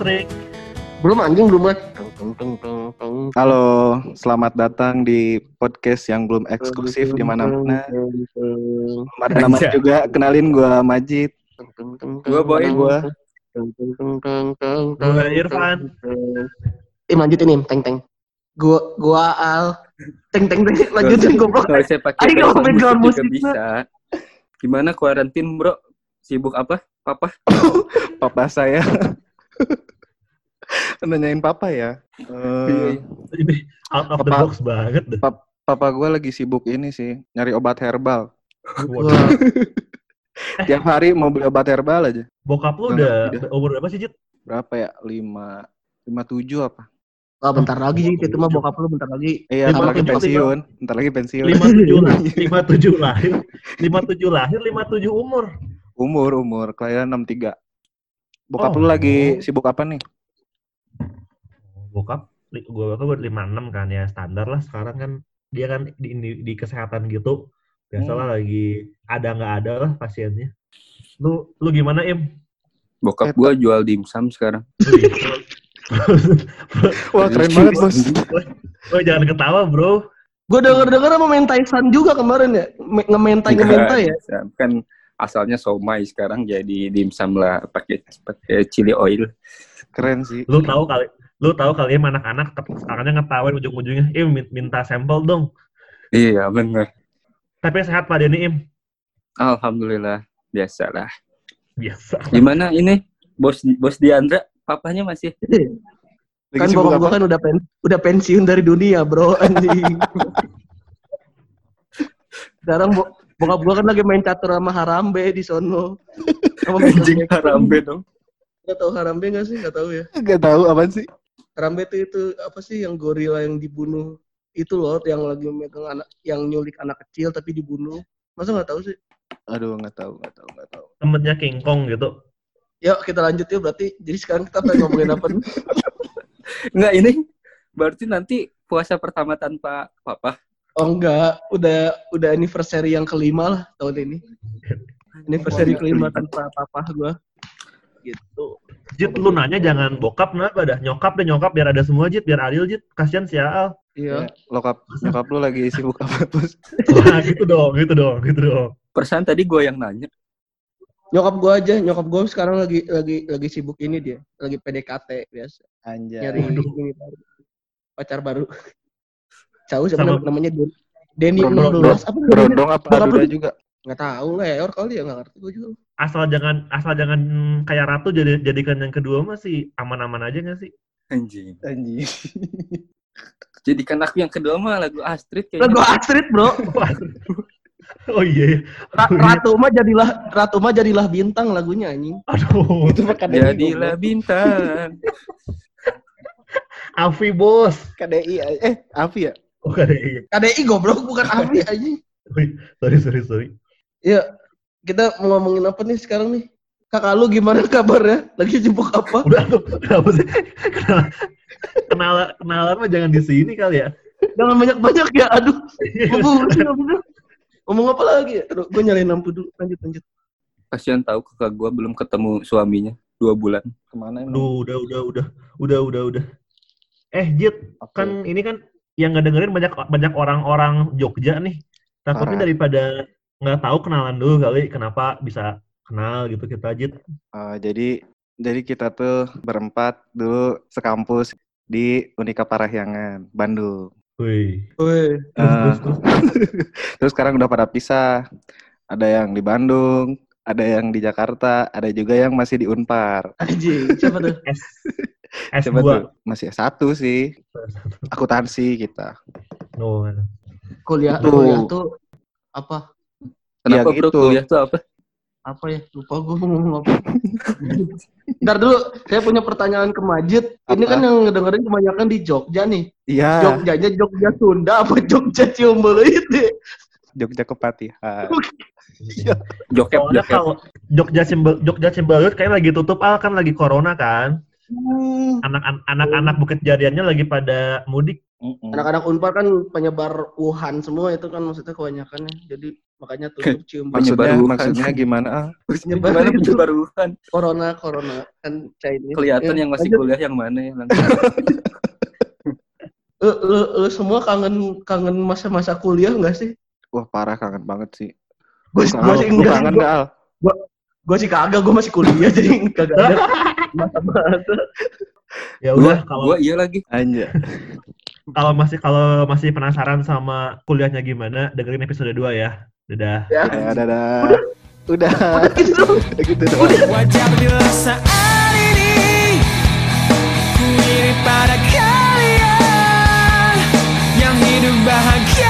listrik. Belum anjing belum tung. Halo, selamat datang di podcast yang belum eksklusif di mana-mana. Ada nama juga, kenalin gua Majid. Gua Boy. Gua. Gua Irfan. Eh lanjutin nih, teng teng. Gua gua Al. Teng teng teng lanjutin goblok. Kalau saya pakai Ayo, background musik, bisa. Gimana kuarantin, Bro? Sibuk apa? Papa? Papa saya. Nanyain papa ya. Eh, Ini out of the Apa? box banget deh. papa gua lagi sibuk ini sih, nyari obat herbal. Tiap hari mau beli obat herbal aja. Bokap lu Udah, udah umur berapa sih, Jit? Berapa ya? Lima, lima tujuh apa? ah, bentar lagi sih itu mah bokap lu bentar lagi. Iya, bentar lagi pensiun. Bentar lagi pensiun. Lima tujuh lah, lima tujuh lahir, lima tujuh lahir, lima tujuh umur. Umur, umur. Kelahiran 63. Bokap Oh. lu lagi sibuk apa nih? Bokap, gua bakal buat lima enam kan ya standar lah. Sekarang kan dia kan di, di, di kesehatan gitu. Biasalah lagi ada nggak ada lah pasiennya. Lu lu gimana Im? Bokap gua jual dimsum sekarang. Wah, keren banget, Bos. Oh jangan ketawa bro. Gua denger denger sama Tyson juga kemarin ya. Me- Ngementai ngementai ya. Enggak, Kan asalnya somai sekarang jadi dimsum lah pakai pakai chili oil. Keren sih. Lu tahu kali, lu tahu kali Im, anak-anak sekarangnya ngetawain ujung-ujungnya, Im min- minta sampel dong. Iya, bener. Tapi sehat Pak Denny Im. Alhamdulillah, biasalah. Biasa. Gimana ini? Bos Bos Diandra, papanya masih Lagi Kan bokap gua apa? kan udah pen udah pensiun dari dunia, Bro. Anjing. Sekarang bo- bokap gua kan lagi main catur sama Harambe di sono. Sama anjing harambe dong. Gak tahu Harambe gak sih? Gak tahu ya. Gak tahu apaan sih. Harambe itu itu apa sih yang gorila yang dibunuh itu loh yang lagi megang anak yang nyulik anak kecil tapi dibunuh. Masa nggak tahu sih? Aduh, nggak tahu, nggak tahu, nggak tahu. Temennya King Kong gitu. Yuk kita lanjut ya berarti. Jadi sekarang kita pengen ngomongin apa? Enggak ini berarti nanti puasa pertama tanpa papa. Oh enggak, udah udah anniversary yang kelima lah tahun ini. Anniversary kelima tanpa papa gua. Gitu. Jit, lu nanya jangan bokap kenapa dah? Nyokap deh nyokap biar ada semua Jit, biar adil Jit. Kasihan si Aal. Iya. Ya, lokap, nyokap lu lagi sibuk apa, Bos? Wah, gitu dong, gitu dong, gitu dong. Perasaan tadi gua yang nanya. Nyokap gua aja, nyokap gua sekarang lagi lagi lagi sibuk ini dia, lagi PDKT biasa, Anjay. nyari Waduh. ini baru. pacar baru. Tahu siapa Sama- nam- namanya Den Denny 16 apa? Berondong apa Aduda juga? Nggak tahu leor kali ya nggak ngerti gua juga. Asal jangan asal jangan kayak ratu jadi jadikan yang kedua mah sih aman-aman aja gak sih? Anjing. Anjing. Jadikan aku yang kedua mah lagu Astrid Lagu kayaknya. Astrid, Bro. Oh iya. iya. Ra- Ratu mah jadilah Ratu mah jadilah bintang lagunya anjing. Aduh. Itu mah KDI. Jadilah bintang. Afi bos. KDI. Eh, Afi ya? Oh iya. KDI goblok bukan Avi anjing. Wih, sorry sorry sorry. Iya, kita mau ngomongin apa nih sekarang nih? Kakak lu gimana kabarnya? Lagi sibuk apa? Udah tuh, kenapa sih? Kenal, kenalan, kenalan mah jangan di sini kali ya. Jangan banyak-banyak ya, aduh. Ngomong, ngomong apa lagi ya? Aduh, gue nyalain lampu dulu. Lanjut, lanjut. Kasihan tahu kakak gua belum ketemu suaminya dua bulan. Ke mana emang? Aduh, udah, udah, udah, udah, udah, udah. Eh, Jit, Oke. kan ini kan yang ngedengerin banyak banyak orang-orang Jogja nih. Takutnya Parah. daripada nggak tahu kenalan dulu kali, kenapa bisa kenal gitu kita Jit. Eh, jadi jadi kita tuh berempat dulu sekampus di Unika Parahyangan, Bandung. Wih. Woi, Eh, terus sekarang udah pada pisah. Ada yang di Bandung, ada yang di Jakarta, ada juga yang masih di Unpar. anjing. Siapa tuh? S Siapa S2. tuh? Masih S1 sih. Akuntansi kita. No. Kuliah, Tuh. kuliah tuh apa? Kenapa Ya, bro gitu. kuliah tuh apa? Apa ya? Lupa gue mau ngomong apa. Ntar dulu, saya punya pertanyaan ke Majid. Ini Apa? kan yang ngedengerin kebanyakan di Jogja nih. Iya, Jogjanya Jogja Sunda apa Jogja Ciumbuleuit deh? Jogja Kepatihan. Jokep, Soalnya jokep. kalau Jogja Simbol Jogja Cimbaluyut kayak lagi tutup al kan lagi corona kan. Hmm. Anak anak-anak Bukit Jariannya lagi pada mudik. Mm-mm. Anak-anak Unpar kan penyebar Wuhan semua itu kan maksudnya kebanyakan ya. Jadi makanya tutup cium Maksudnya, Penyebar Wuhan. maksudnya gimana? ah? Nyebar Gimana penyebar Wuhan? corona corona kan Chinese. Kelihatan Ya, yang masih lanjut. kuliah yang mana ya langsung. Lu, lu, lu semua kangen kangen masa-masa kuliah nggak sih? Wah parah kangen banget sih. Gue masih lu enggak. kangen Gue gak Al? sih kagak, gue masih kuliah jadi kagak ada masa-masa. Ya udah kalau gua iya lagi. Anjay. Kalau masih kalau masih penasaran sama kuliahnya gimana, dengerin episode 2 ya. Dadah. Ya, Ya, dadah. Udah. udah gitu. Udah gitu. Wajah saat ini Ku iri pada kalian Yang hidup bahagia